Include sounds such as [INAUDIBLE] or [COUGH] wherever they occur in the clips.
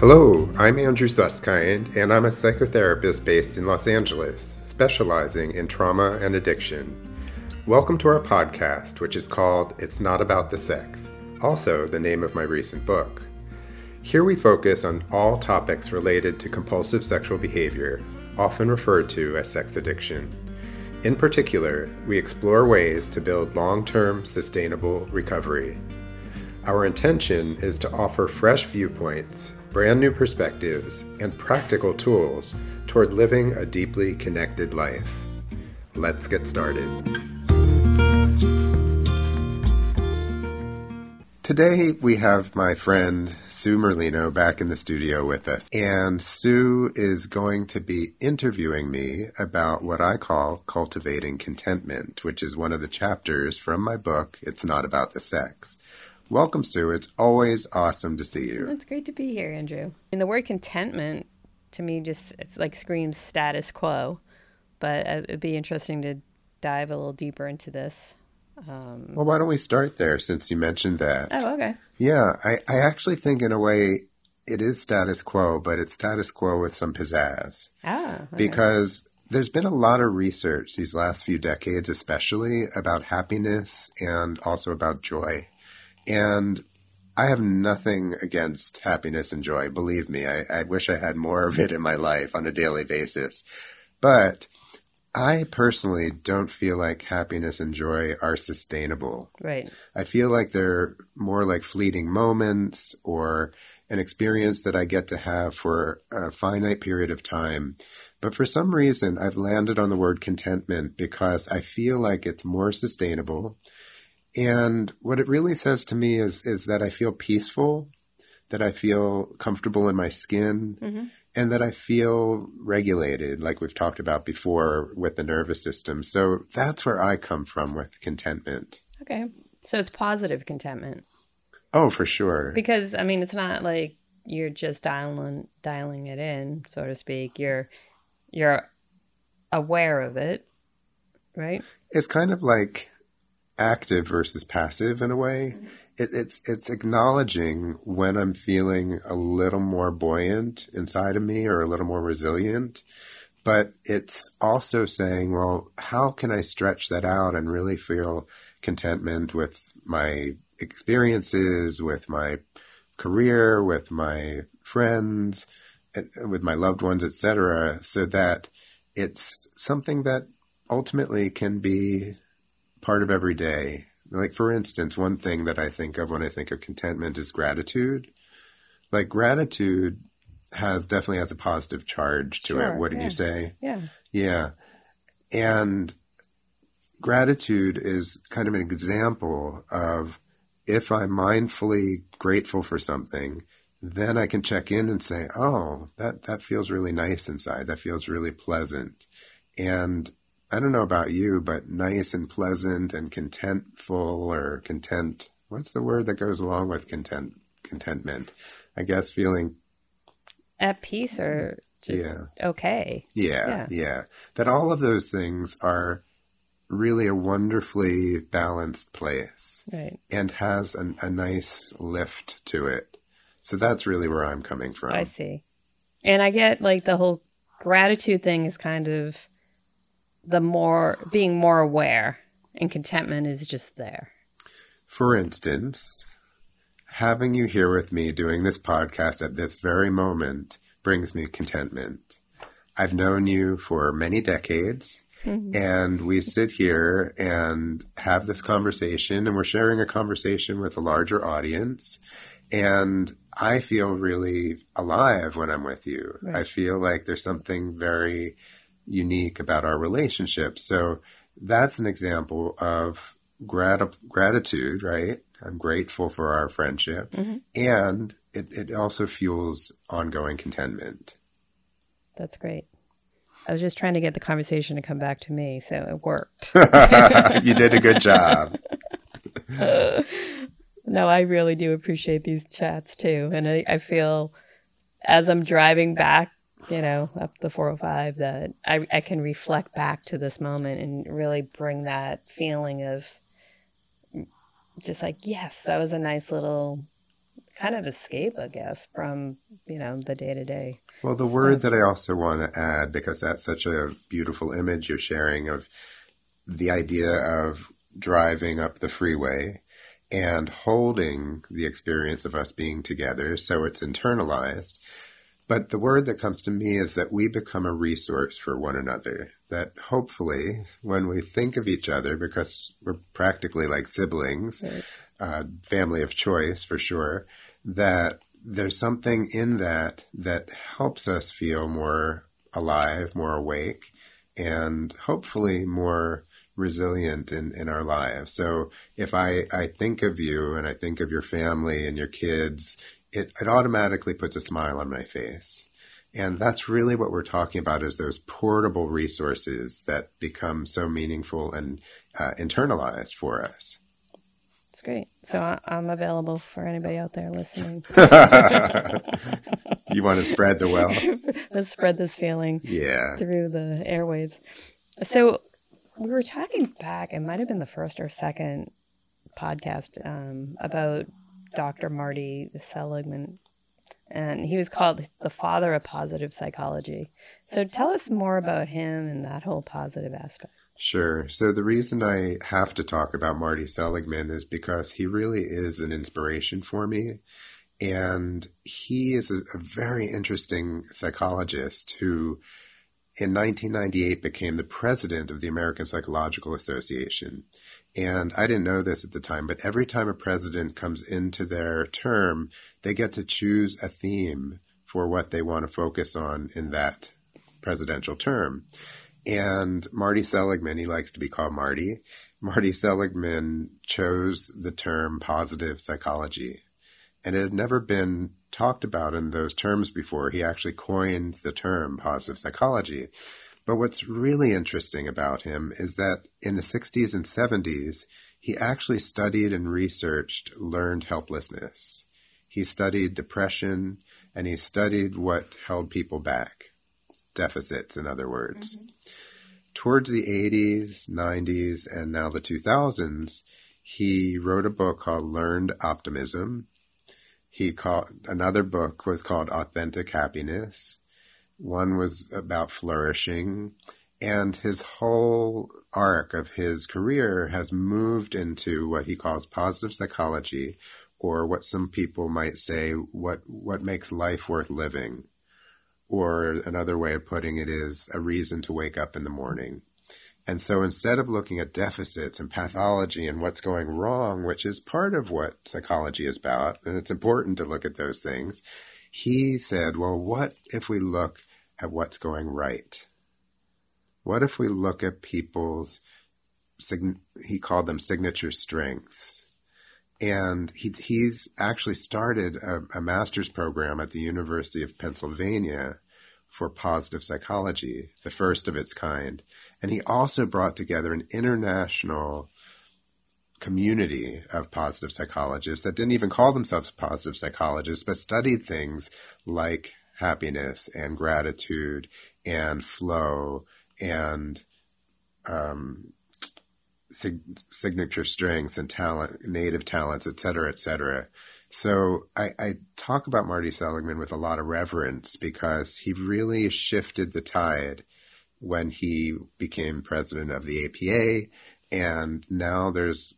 Hello, I'm Andrew Susskind, and I'm a psychotherapist based in Los Angeles, specializing in trauma and addiction. Welcome to our podcast, which is called It's Not About the Sex, also the name of my recent book. Here we focus on all topics related to compulsive sexual behavior, often referred to as sex addiction. In particular, we explore ways to build long term sustainable recovery. Our intention is to offer fresh viewpoints brand new perspectives, and practical tools toward living a deeply connected life. Let's get started. Today, we have my friend Sue Merlino back in the studio with us. And Sue is going to be interviewing me about what I call cultivating contentment, which is one of the chapters from my book, It's Not About the Sex. Welcome, Sue. It's always awesome to see you. It's great to be here, Andrew. And the word contentment to me just it's like screams status quo, but uh, it'd be interesting to dive a little deeper into this. Um, well, why don't we start there since you mentioned that? Oh, okay. Yeah, I, I actually think in a way it is status quo, but it's status quo with some pizzazz. Ah, okay. because there's been a lot of research these last few decades, especially about happiness and also about joy. And I have nothing against happiness and joy. Believe me, I, I, wish I had more of it in my life on a daily basis. But I personally don't feel like happiness and joy are sustainable. Right. I feel like they're more like fleeting moments or an experience that I get to have for a finite period of time. But for some reason, I've landed on the word contentment because I feel like it's more sustainable. And what it really says to me is is that I feel peaceful, that I feel comfortable in my skin, mm-hmm. and that I feel regulated, like we've talked about before with the nervous system. So that's where I come from with contentment. Okay. So it's positive contentment. Oh, for sure. Because I mean, it's not like you're just dialing dialing it in, so to speak. You're you're aware of it, right? It's kind of like active versus passive in a way. It, it's it's acknowledging when I'm feeling a little more buoyant inside of me or a little more resilient, but it's also saying, well, how can I stretch that out and really feel contentment with my experiences, with my career, with my friends, eh, with my loved ones, etc., so that it's something that ultimately can be part of every day. Like, for instance, one thing that I think of when I think of contentment is gratitude. Like, gratitude has definitely has a positive charge to sure, it. What did yeah. you say? Yeah. Yeah. And gratitude is kind of an example of if I'm mindfully grateful for something, then I can check in and say, oh, that, that feels really nice inside. That feels really pleasant. And I don't know about you, but nice and pleasant and contentful or content. What's the word that goes along with content? Contentment. I guess feeling at peace or just yeah. okay. Yeah, yeah, yeah. That all of those things are really a wonderfully balanced place. Right. And has an, a nice lift to it. So that's really where I'm coming from. I see. And I get like the whole gratitude thing is kind of the more being more aware and contentment is just there. For instance, having you here with me doing this podcast at this very moment brings me contentment. I've known you for many decades. Mm-hmm. And we sit here and have this conversation, and we're sharing a conversation with a larger audience. And I feel really alive when I'm with you. Right. I feel like there's something very unique about our relationship. So that's an example of grat- gratitude, right? I'm grateful for our friendship. Mm-hmm. And it, it also fuels ongoing contentment. That's great. I was just trying to get the conversation to come back to me, so it worked. [LAUGHS] you did a good job. Uh, [LAUGHS] no, I really do appreciate these chats too. And I, I feel as I'm driving back you know, up the 405 that I, I can reflect back to this moment and really bring that feeling of just like, yes, that was a nice little kind of escape, I guess, from you know the day to day. Well, the word that I also want to add because that's such a beautiful image you're sharing of the idea of driving up the freeway and holding the experience of us being together so it's internalized. But the word that comes to me is that we become a resource for one another. That hopefully, when we think of each other, because we're practically like siblings, right. uh, family of choice for sure, that there's something in that that helps us feel more alive, more awake, and hopefully more resilient in, in our lives. So if I, I think of you and I think of your family and your kids, it, it automatically puts a smile on my face. And that's really what we're talking about is those portable resources that become so meaningful and uh, internalized for us. That's great. So I'm available for anybody out there listening. [LAUGHS] you want to spread the wealth? [LAUGHS] Let's spread this feeling yeah. through the airwaves. So we were talking back, it might have been the first or second podcast um, about Dr. Marty Seligman. And he was called the father of positive psychology. So tell us more about him and that whole positive aspect. Sure. So the reason I have to talk about Marty Seligman is because he really is an inspiration for me. And he is a, a very interesting psychologist who in 1998 became the president of the American Psychological Association. And I didn't know this at the time, but every time a president comes into their term, they get to choose a theme for what they want to focus on in that presidential term. And Marty Seligman, he likes to be called Marty. Marty Seligman chose the term positive psychology. And it had never been talked about in those terms before. He actually coined the term positive psychology. But what's really interesting about him is that in the 60s and 70s, he actually studied and researched learned helplessness. He studied depression and he studied what held people back, deficits, in other words. Mm-hmm. Towards the 80s, 90s, and now the 2000s, he wrote a book called Learned Optimism he called another book was called Authentic Happiness. One was about flourishing. And his whole arc of his career has moved into what he calls positive psychology, or what some people might say, what, what makes life worth living. Or another way of putting it is a reason to wake up in the morning. And so instead of looking at deficits and pathology and what's going wrong, which is part of what psychology is about, and it's important to look at those things, he said, well, what if we look at what's going right? What if we look at people's, he called them signature strengths? And he, he's actually started a, a master's program at the University of Pennsylvania for positive psychology, the first of its kind. And he also brought together an international community of positive psychologists that didn't even call themselves positive psychologists, but studied things like happiness and gratitude and flow and um, sig- signature strengths and talent, native talents, et cetera, et cetera. So I, I, talk about Marty Seligman with a lot of reverence because he really shifted the tide when he became president of the APA. And now there's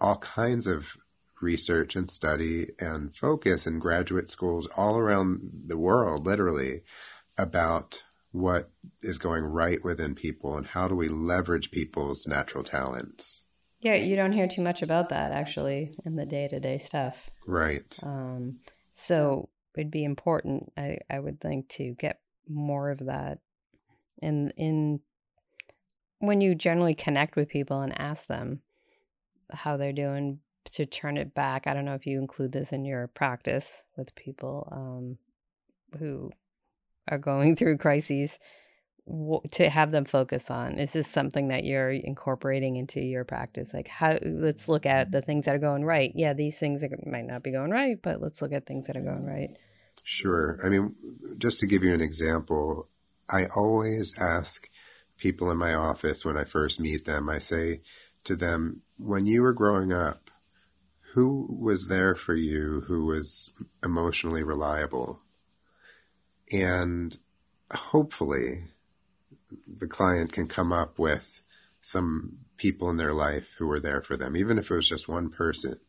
all kinds of research and study and focus in graduate schools all around the world, literally, about what is going right within people and how do we leverage people's natural talents. Yeah, you don't hear too much about that actually in the day to day stuff. Right. Um, so it'd be important, I, I would think, to get more of that in in when you generally connect with people and ask them how they're doing to turn it back. I don't know if you include this in your practice with people um, who are going [LAUGHS] through crises to have them focus on is this something that you're incorporating into your practice? Like how let's look at the things that are going right. Yeah these things are, might not be going right but let's look at things that are going right. Sure. I mean just to give you an example I always ask people in my office when I first meet them, I say to them, when you were growing up, who was there for you who was emotionally reliable? And hopefully the client can come up with some people in their life who were there for them, even if it was just one person.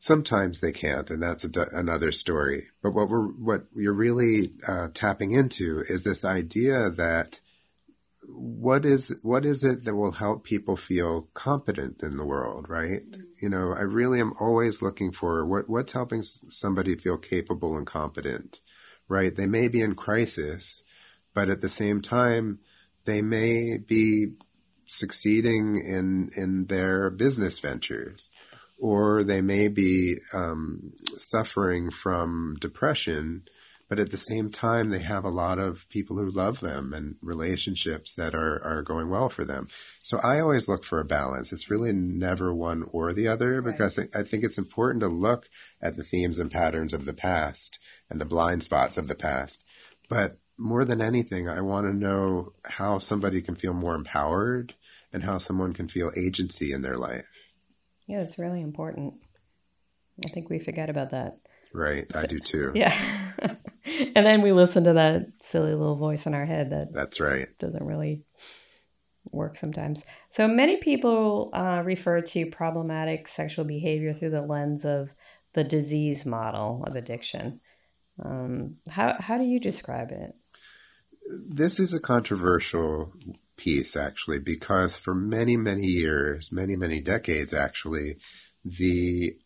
Sometimes they can't, and that's another story. But what we're what you're really uh, tapping into is this idea that what is what is it that will help people feel competent in the world, right? You know, I really am always looking for what what's helping somebody feel capable and competent, right? They may be in crisis, but at the same time, they may be succeeding in in their business ventures, or they may be um, suffering from depression but at the same time they have a lot of people who love them and relationships that are, are going well for them so i always look for a balance it's really never one or the other right. because I, I think it's important to look at the themes and patterns of the past and the blind spots of the past but more than anything i want to know how somebody can feel more empowered and how someone can feel agency in their life yeah it's really important i think we forget about that Right, I do too. [LAUGHS] Yeah. [LAUGHS] and then we listen to that silly little voice in our head that That's right. doesn't really work sometimes. So many people uh, refer to problematic sexual behavior through the lens of the disease model of addiction. Um, how how do you describe it? This is a controversial piece, actually, because for many many years, many many decades, actually, the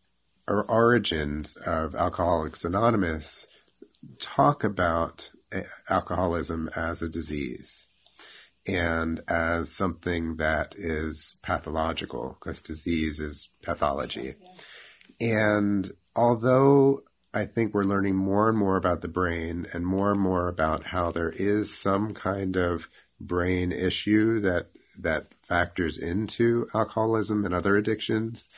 origins of Alcoholics Anonymous talk about eh, alcoholism as a disease and as something that is pathological, because disease is pathology. And although I think we're learning more and more about the brain and more and more about how there is some kind of brain issue that that factors into alcoholism and other addictions,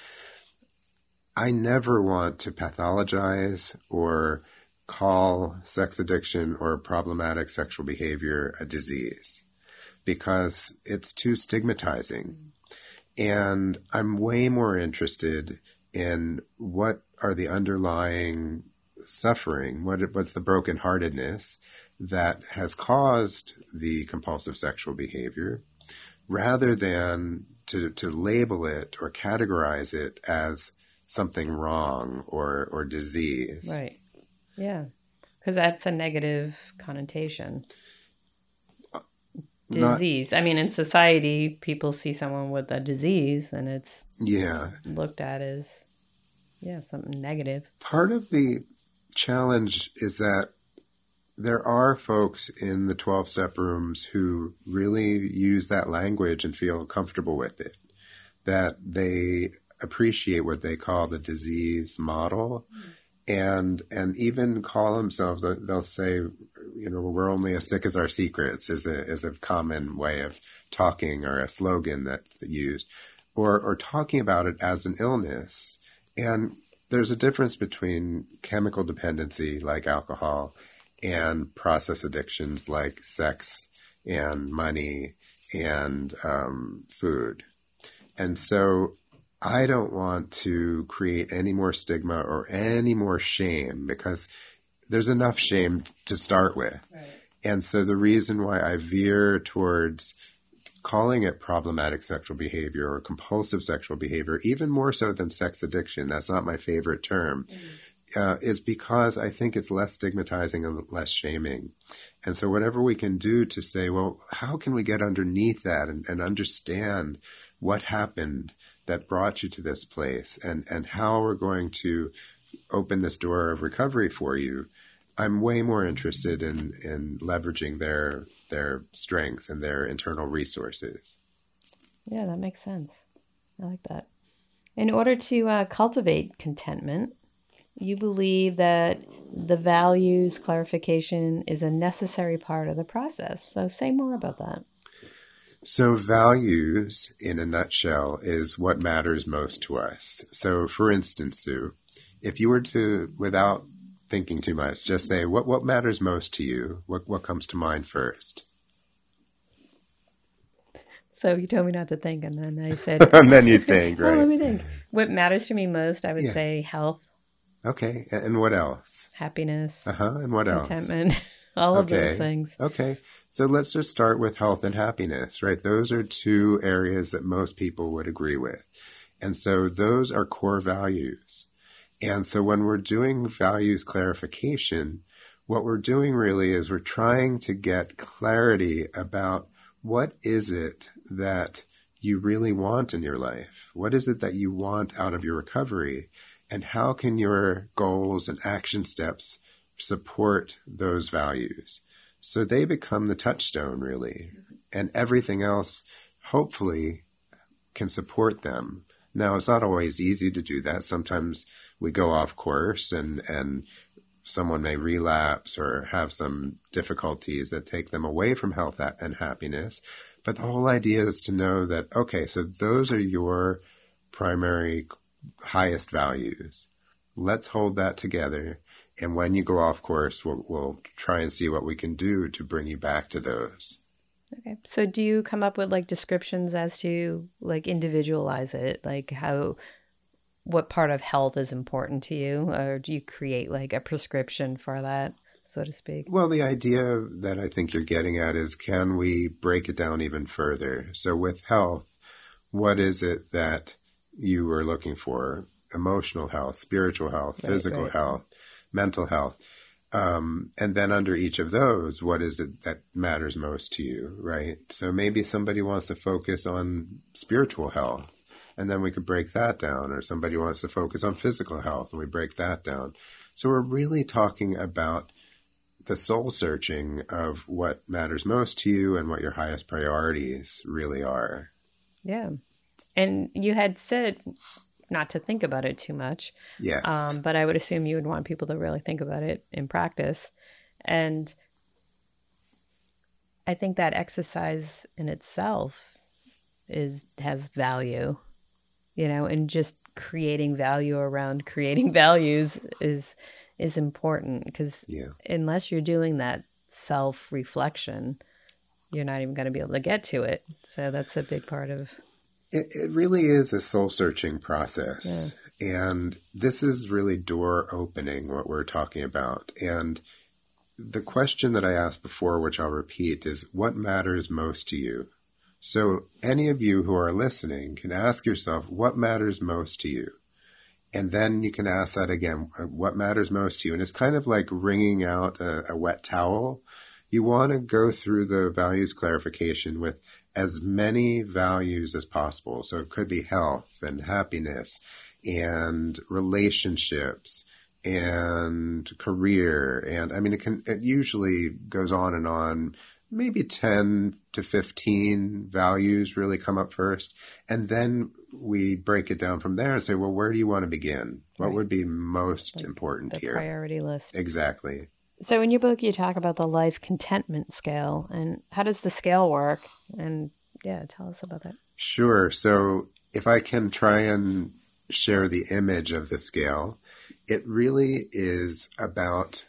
I never want to pathologize or call sex addiction or problematic sexual behavior a disease because it's too stigmatizing. And I'm way more interested in what are the underlying suffering, what what's the brokenheartedness that has caused the compulsive sexual behavior, rather than to, to label it or categorize it as something wrong or or disease. Right. Yeah. Because that's a negative connotation. disease. I mean, in society, people see someone with a disease, and it's yeah looked at as yeah something negative. Part of the challenge is that there are folks in the 12 step rooms who really use that language and feel comfortable with it. That they appreciate what they call the disease model mm. And and even call themselves they'll say you know we're only as sick as our secrets is a is a common way of talking or a slogan that's used or or talking about it as an illness. And there's a difference between chemical dependency like alcohol and process addictions like sex and money and um, food. And so I don't want to create any more stigma or any more shame because there's enough shame to start with. Right. And so the reason why I veer towards calling it problematic sexual behavior or compulsive sexual behavior, even more so than sex addiction, that's not my favorite term, mm. uh, is because I think it's less stigmatizing and less shaming. And so whatever we can do to say, well, how can we get underneath that and, and understand what happened that brought you to this place and, and how we're going to open this door of recovery for you, I'm way more interested in, in leveraging their their strengths and their internal resources. Yeah, that makes sense. I like that. In order to uh, cultivate contentment, you believe that the values clarification is a necessary part of the process. So, say more about that. So, values in a nutshell is what matters most to us. So, for instance, Sue, if you were to, without thinking too much, just say, what, what matters most to you? What, what comes to mind first? So you told me not to think, and then I said, [LAUGHS] and then you think, [LAUGHS] oh, right? let me think. What matters to me most, I would Yeah. say health, Okay, and what else? happiness, Uh huh. And what else? contentment, [LAUGHS] all of Okay. those things. Okay, so let's just start with health and happiness, right? Those are two areas that most people would agree with. And so those are core values. And so when we're doing values clarification, what we're doing really is we're trying to get clarity about what is it that you really want in your life? What is it that you want out of your recovery? And how can your goals and action steps support those values? So they become the touchstone, really. And everything else, hopefully, can support them. Now, it's not always easy to do that. Sometimes we go off course and, and someone may relapse or have some difficulties that take them away from health and happiness. But the whole idea is to know that, okay, so those are your primary highest values. Let's hold that together. And when you go off course, we'll, we'll try and see what we can do to bring you back to those. Okay. So do you come up with like descriptions as to like individualize it, like how what part of health is important to you, or do you create like a prescription for that, so to speak? Well, the idea that I think you're getting at is can we break it down even further? So, with health, what is it that you were looking for? Emotional health, spiritual health, Right, physical right. health, mental health. Um, and then under each of those, what is it that matters most to you, right? So maybe somebody wants to focus on spiritual health, and then we could break that down. Or somebody wants to focus on physical health, and we break that down. So we're really talking about the soul searching of what matters most to you and what your highest priorities really are. Yeah. And you had said not to think about it too much, Yes. um, but I would assume you would want people to really think about it in practice. And I think that exercise in itself is has value, you know, and just creating value around [LAUGHS] creating values is is important because yeah. unless you're doing that self reflection, you're not even going to be able to get to it. So that's a big part of It, it really is a soul searching process. And this is really door opening, what we're talking about. And the question that I asked before, which I'll repeat, is what matters most to you? So, any of you who are listening can ask yourself, what matters most to you? And then you can ask that again, uh, what matters most to you? And it's kind of like wringing out a, a wet towel. You want to go through the values clarification with as many values as possible. So it could be health and happiness and relationships and career. And I mean, it can, it usually goes on and on. Maybe 10 to 15 values really come up first. And then we break it down from there and say, well, where do you want to begin? What Right. would be most important the here? priority list. Exactly. So in your book, you talk about the life contentment scale and how does the scale work? And yeah, tell us about that. Sure. So if I can try and share the image of the scale, it really is about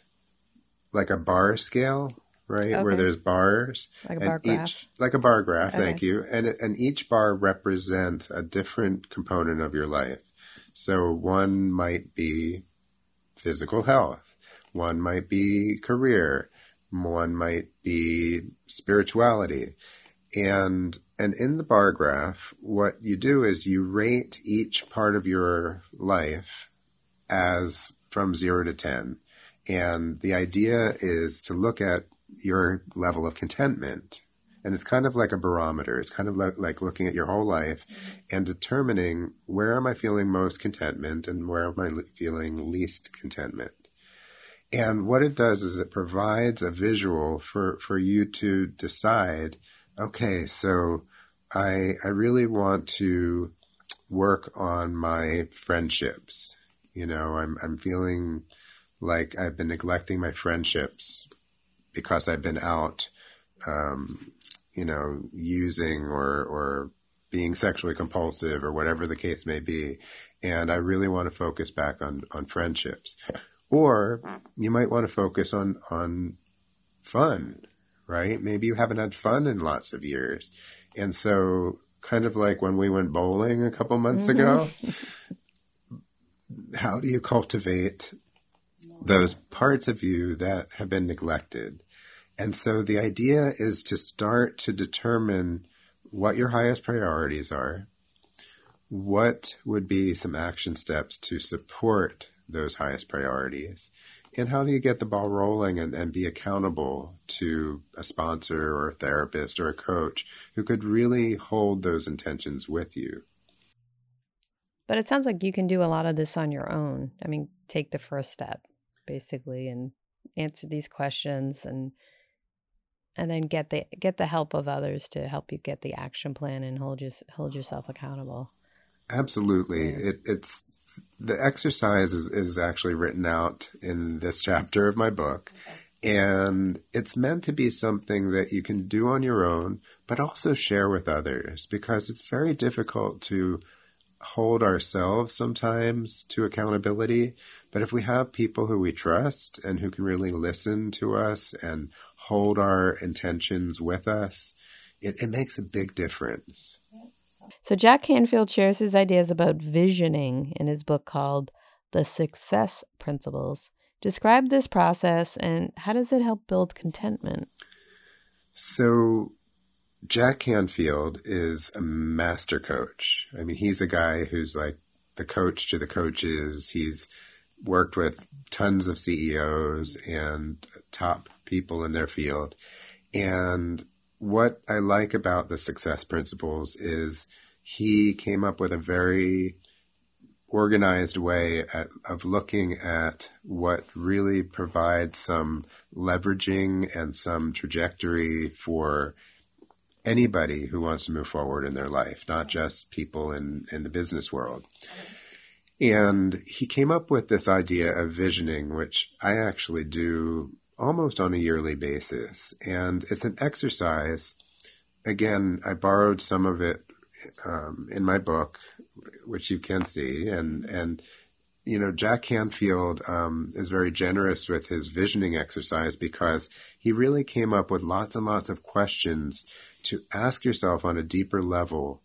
like a bar scale, right? Where there's bars. Like a bar graph. Each, like a bar graph, thank you. And, and each bar represents a different component of your life. So one might be physical health. One might be career. One might be spirituality. And and in the bar graph, what you do is you rate each part of your life as from zero to ten. And the idea is to look at your level of contentment. And it's kind of like a barometer. It's kind of like, like looking at your whole life and determining where am I feeling most contentment and where am I feeling least contentment. And what it does is it provides a visual for, for you to decide, okay, so I, I really want to work on my friendships. You know, I'm, I'm feeling like I've been neglecting my friendships because I've been out, um, you know, using or, or being sexually compulsive or whatever the case may be. And I really want to focus back on, on friendships. Or you might want to focus on, on fun, right? Maybe you haven't had fun in lots of years And so, kind of like when we went bowling a couple months mm-hmm. ago, [LAUGHS] how do you cultivate those parts of you that have been neglected? And so the idea is to start to determine what your highest priorities are, what would be some action steps to support those highest priorities, and how do you get the ball rolling and, and be accountable to a sponsor or a therapist or a coach who could really hold those intentions with you? But it sounds like you can do a lot of this on your own. I mean, take the first step basically and answer these questions and and then get the get the help of others to help you get the action plan and hold your, hold yourself accountable. Absolutely. It, it's the exercise is, is actually written out in this chapter of my book. And it's meant to be something that you can do on your own, but also share with others because it's very difficult to hold ourselves sometimes to accountability. But if we have people who we trust and who can really listen to us and hold our intentions with us, it, it makes a big difference. So, Jack Canfield shares his ideas about visioning in his book called The Success Principles. Describe this process and how does it help build contentment? So, Jack Canfield is a master coach. I mean, he's a guy who's like the coach to the coaches. He's worked with tons of CEOs and top people in their field. And what I like about the success principles is he came up with a very organized way at, of looking at what really provides some leveraging and some trajectory for anybody who wants to move forward in their life, not just people in, in the business world. And he came up with this idea of visioning, which I actually do almost on a yearly basis. And it's an exercise. Again, I borrowed some of it um, in my book, which you can see, and and you know Jack Canfield um, is very generous with his visioning exercise because he really came up with lots and lots of questions to ask yourself on a deeper level.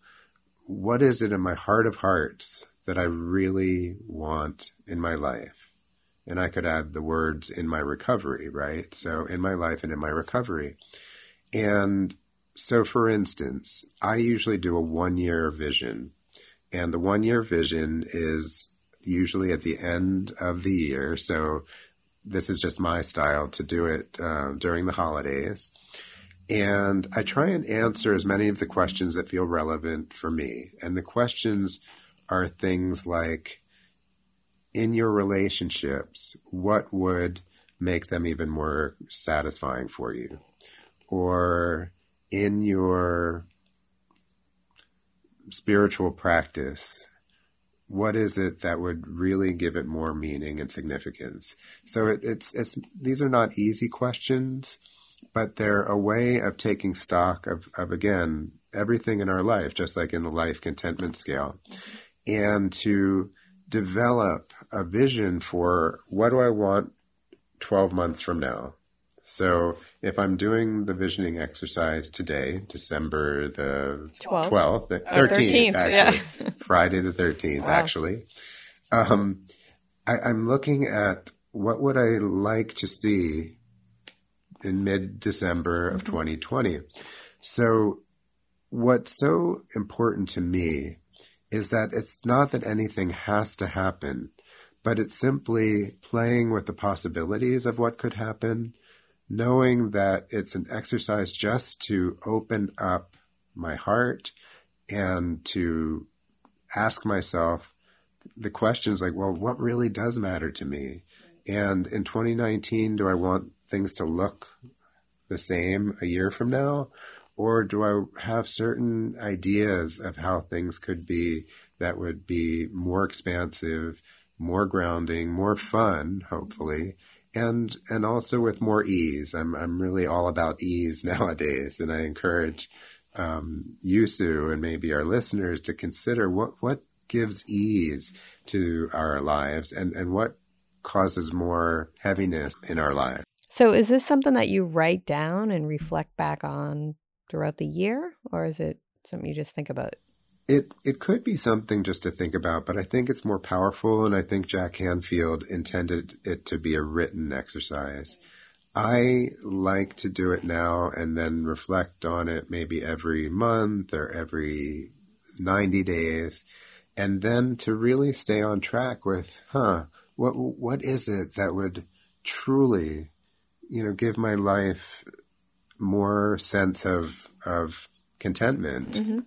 What is it in my heart of hearts that I really want in my life? And I could add the words in my recovery, right? So in my life and in my recovery. And so, for instance, I usually do a one year vision, and the one year vision is usually at the end of the year. So, this is just my style to do it uh, during the holidays. And I try and answer as many of the questions that feel relevant for me. And the questions are things like in your relationships, what would make them even more satisfying for you? Or in your spiritual practice, what is it that would really give it more meaning and significance? So it, it's it's these are not easy questions, but they're a way of taking stock of, of again everything in our life, just like in the life contentment scale, and to develop a vision for what do I want 12 months from now? So if I'm doing the visioning exercise today, December the 12th, 12th the 13th, 13th actually, yeah. [LAUGHS] Friday the 13th, wow. actually, um, I, am looking at what would I like to see in mid-December of mm-hmm. 2020. So what's so important to me is that it's not that anything has to happen, but it's simply playing with the possibilities of what could happen – knowing that it's an exercise just to open up my heart and to ask myself the questions like, well, what really does matter to me? And in 2019, do I want things to look the same a year from now? Or do I have certain ideas of how things could be that would be more expansive, more grounding, more fun, hopefully, and and also with more ease. I'm I'm really all about ease [LAUGHS] nowadays, and I encourage um, Yusu and maybe our listeners to consider what what gives ease to our lives and and what causes more heaviness in our lives. So, is this something that you write down and reflect back on throughout the year, or is it something you just think about? It it could be something just to think about, but I think it's more powerful, and I think Jack Canfield intended it to be a written exercise. I like to do it now and then reflect on it maybe every month or every 90 days, and then to really stay on track with, huh, what what is it that would truly, you know, give my life more sense of of contentment mm-hmm.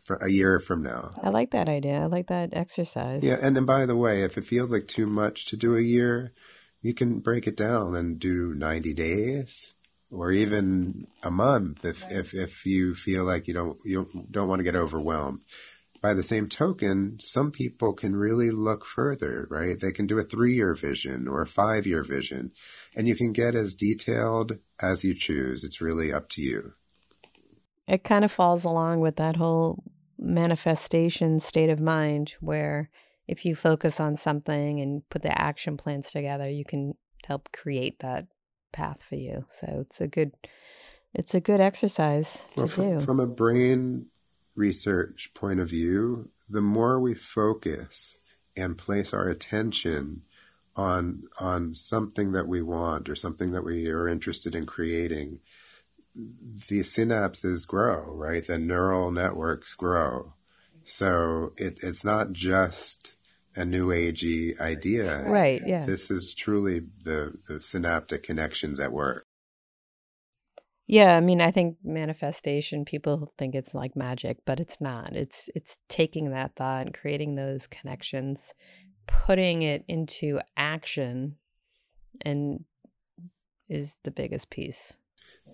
For a year from now. I like that idea. I like that exercise. Yeah, and, then by the way, if it feels like too much to do a year, you can break it down and do 90 days or even a month if, if, if you feel like you don't you don't want to get overwhelmed. By the same token, some people can really look further, right? They can do a three year vision or a five year vision, and you can get as detailed as you choose. It's really up to you. It kind of falls along with that whole manifestation state of mind where if you focus on something and put the action plans together, you can help create that path for you. So it's a good it's a good exercise well, to from, do. From a brain research point of view, the more we focus and place our attention on on something that we want or something that we are interested in creating, the synapses grow, right? The neural networks grow. So it, it's not just a new agey idea. Right, yeah. This is truly the, the synaptic connections at work. Yeah, I mean, I think manifestation people think it's like magic, but it's not. It's it's taking that thought and creating those connections, putting it into action and is the biggest piece.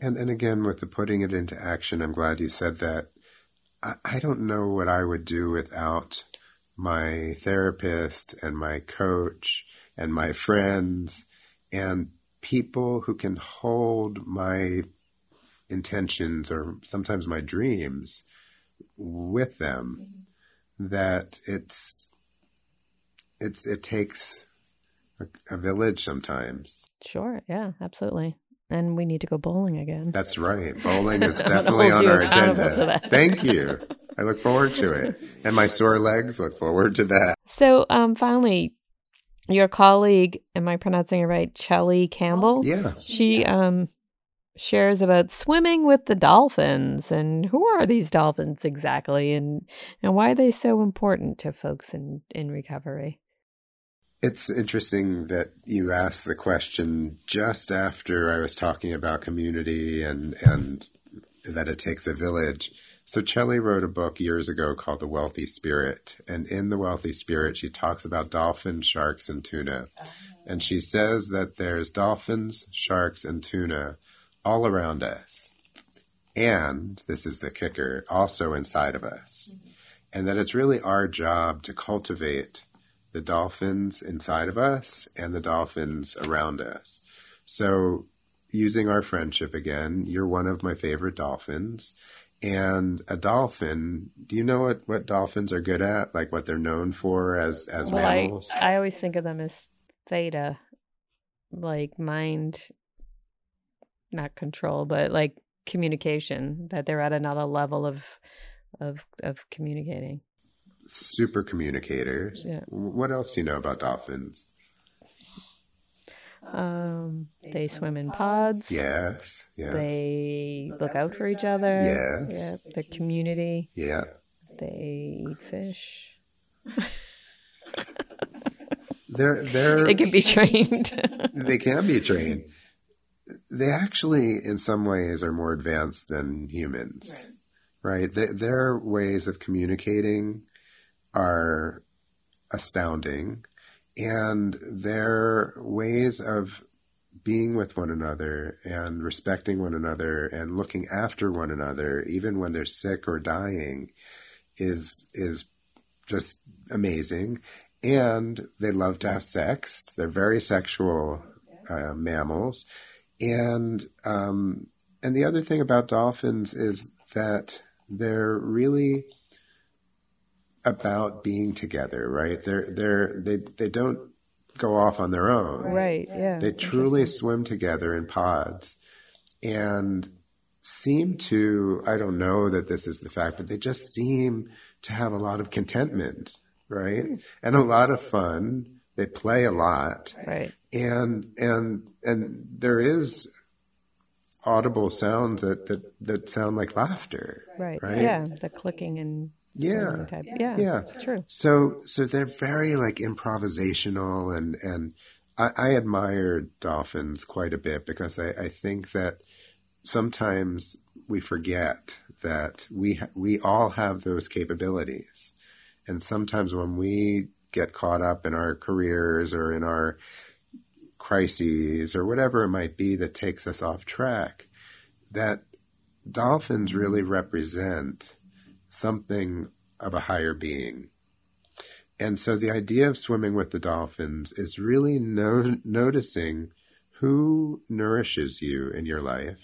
And and again with the putting it into action, I'm glad you said that. I, I don't know what I would do without my therapist and my coach and my friends and people who can hold my intentions or sometimes my dreams with them mm-hmm. that it's it's it takes a, a, village sometimes sure yeah absolutely and we need to go bowling again that's right bowling is [LAUGHS] definitely on our agenda thank you I look forward to it. And my sore legs look forward to that. So, um, finally, your colleague, am I pronouncing it right? Chellie Campbell? Yeah. She um, shares about swimming with the dolphins and who are these dolphins exactly and, and why are they so important to folks in, in recovery? It's interesting that you asked the question just after I was talking about community and, and that it takes a village. So Chellie wrote a book years ago called The Wealthy Spirit. And in The Wealthy Spirit, she talks about dolphins, sharks, and tuna. Oh. And she says that there's dolphins, sharks, and tuna all around us. And this is the kicker, also inside of us. Mm-hmm. And that it's really our job to cultivate the dolphins inside of us and the dolphins around us. So using our friendship again, you're one of my favorite dolphins and a dolphin. Do you know what, what dolphins are good at? Like what they're known for as as well, mammals? I, I always think of them as theta, like mind, not control, but like communication. That they're at another level of of of communicating. Super communicators. Yeah. What else do you know about dolphins? Um, they swim in pods. Yes. Yes. They look out for each other. Yes. Yeah. The community. Yeah. They eat fish. [LAUGHS] they're they're they can be trained. [LAUGHS] they can be trained. They actually, in some ways, are more advanced than humans. Right. right? They, their ways of communicating are astounding and their ways of being with one another and respecting one another and looking after one another, even when they're sick or dying, is is just amazing. And they love to have sex. They're very sexual uh, mammals, and um, and the other thing about dolphins is that they're really about being together, right? They're they're they they don't go off on their own. Right, yeah. They truly swim together in pods. And seem to, I don't know that this is the fact, but they just seem to have a lot of contentment, right? Hmm. And a lot of fun. They play a lot. Right. And, and, and there is audible sounds that, that, that sound like laughter. Right. Right. Yeah. The clicking and Yeah. screaming type. Yeah. Yeah. True. So, so they're very like improvisational and, and I, I admire dolphins quite a bit because I, I think that sometimes we forget that we, ha- we all have those capabilities. And sometimes when we get caught up in our careers or in our crises or whatever it might be that takes us off track, that dolphins really represent something of a higher being. And so the idea of swimming with the dolphins is really no- noticing who nourishes you in your life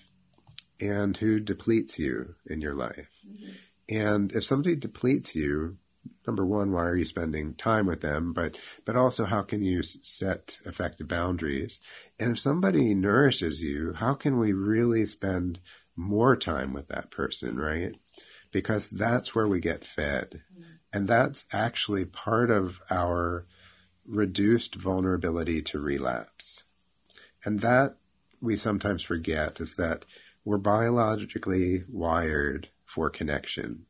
and who depletes you in your life. Mm-hmm. And if somebody depletes you, number one, why are you spending time with them? But but also, how can you set effective boundaries? And if somebody nourishes you, how can we really spend more time with that person, right? Because that's where we get fed, and that's actually part of our reduced vulnerability to relapse. And that we sometimes forget is that we're biologically wired for connection.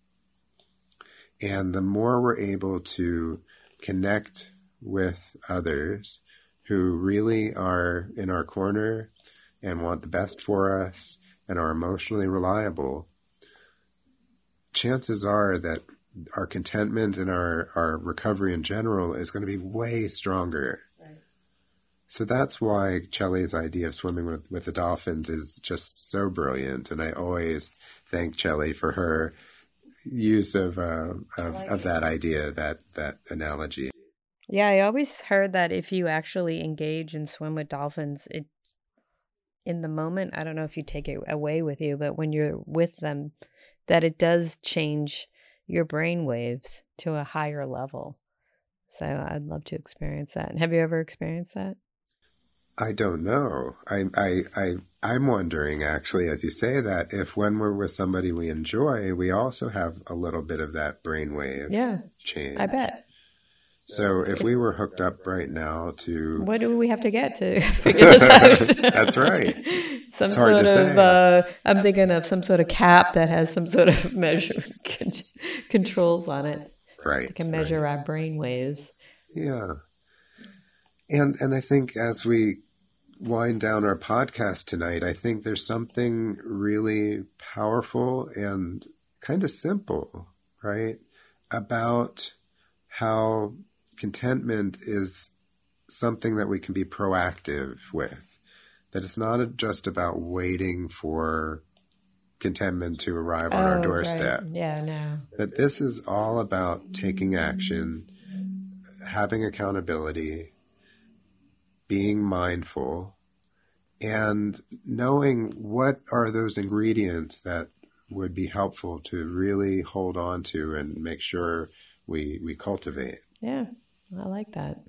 And the more we're able to connect with others who really are in our corner and want the best for us and are emotionally reliable, chances are that our contentment and our, our recovery in general is going to be way stronger. So that's why Chellie's idea of swimming with, with the dolphins is just so brilliant. And I always thank Chelly for her use of uh, of, of that idea, that that analogy. Yeah, I always heard that if you actually engage and swim with dolphins, it in the moment, I don't know if you take it away with you, but when you're with them, that it does change your brain waves to a higher level. So I'd love to experience that. Have you ever experienced that? I don't know. I, I, I, I'm wondering actually, as you say that, if when we're with somebody we enjoy, we also have a little bit of that brainwave Yeah, change. I bet. So if we were hooked up right now to, What do we have to get to [LAUGHS] [LAUGHS] figure this out? [LAUGHS] That's right. some It's hard sort to of say. uh, i'm thinking of some sort of cap that has some sort of measure con- controls on it right, it can measure our brain waves Yeah. And and I think as we wind down our podcast tonight, I think there's something really powerful and kind of simple, right? About how contentment is something that we can be proactive with. That it's not just about waiting for contentment to arrive on Oh, our right. doorstep yeah no that this is all about taking action, having accountability, being mindful, and knowing what are those ingredients that would be helpful to really hold on to and make sure we we cultivate. yeah i like that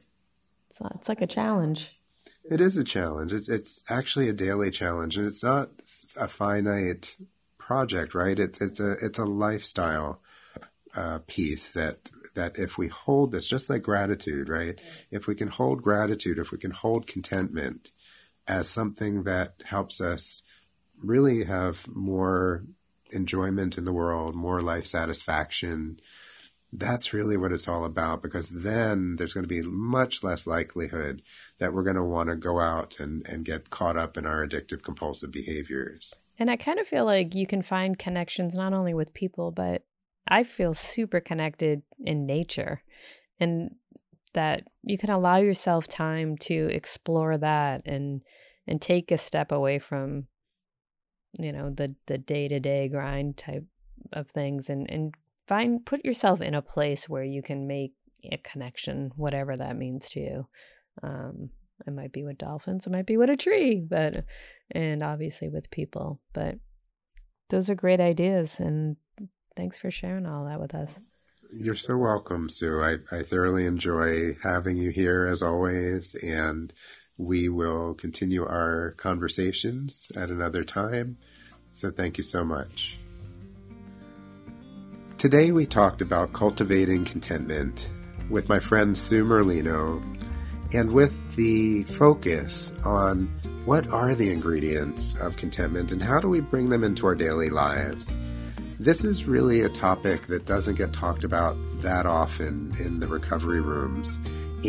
it's, not, it's like a challenge It is a challenge. It's it's actually a daily challenge, and it's not a finite project, right? It's it's a it's a lifestyle uh, piece that that if we hold this, just like gratitude, right? If we can hold gratitude, if we can hold contentment as something that helps us really have more enjoyment in the world, more life satisfaction, that's really what it's all about because then there's going to be much less likelihood that we're going to want to go out and, and get caught up in our addictive compulsive behaviors. and i kind of feel like you can find connections not only with people but i feel super connected in nature and that you can allow yourself time to explore that and and take a step away from you know the the day-to-day grind type of things and and find put yourself in a place where you can make a connection whatever that means to you um it might be with dolphins it might be with a tree but and obviously with people but those are great ideas and thanks for sharing all that with us You're so welcome, Sue. I, I thoroughly enjoy having you here as always, and we will continue our conversations at another time. So thank you so much. Today we talked about cultivating contentment with my friend Sue Merlino and with the focus on what are the ingredients of contentment and how do we bring them into our daily lives. This is really a topic that doesn't get talked about that often in the recovery rooms.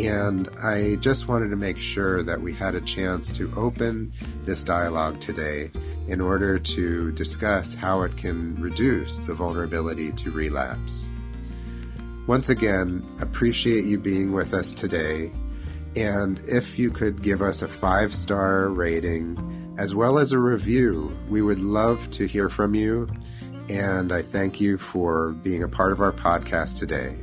And I just wanted to make sure that we had a chance to open this dialogue today in order to discuss how it can reduce the vulnerability to relapse. Once again, appreciate you being with us today. And if you could give us a five star rating as well as a review, we would love to hear from you. And I thank you for being a part of our podcast today.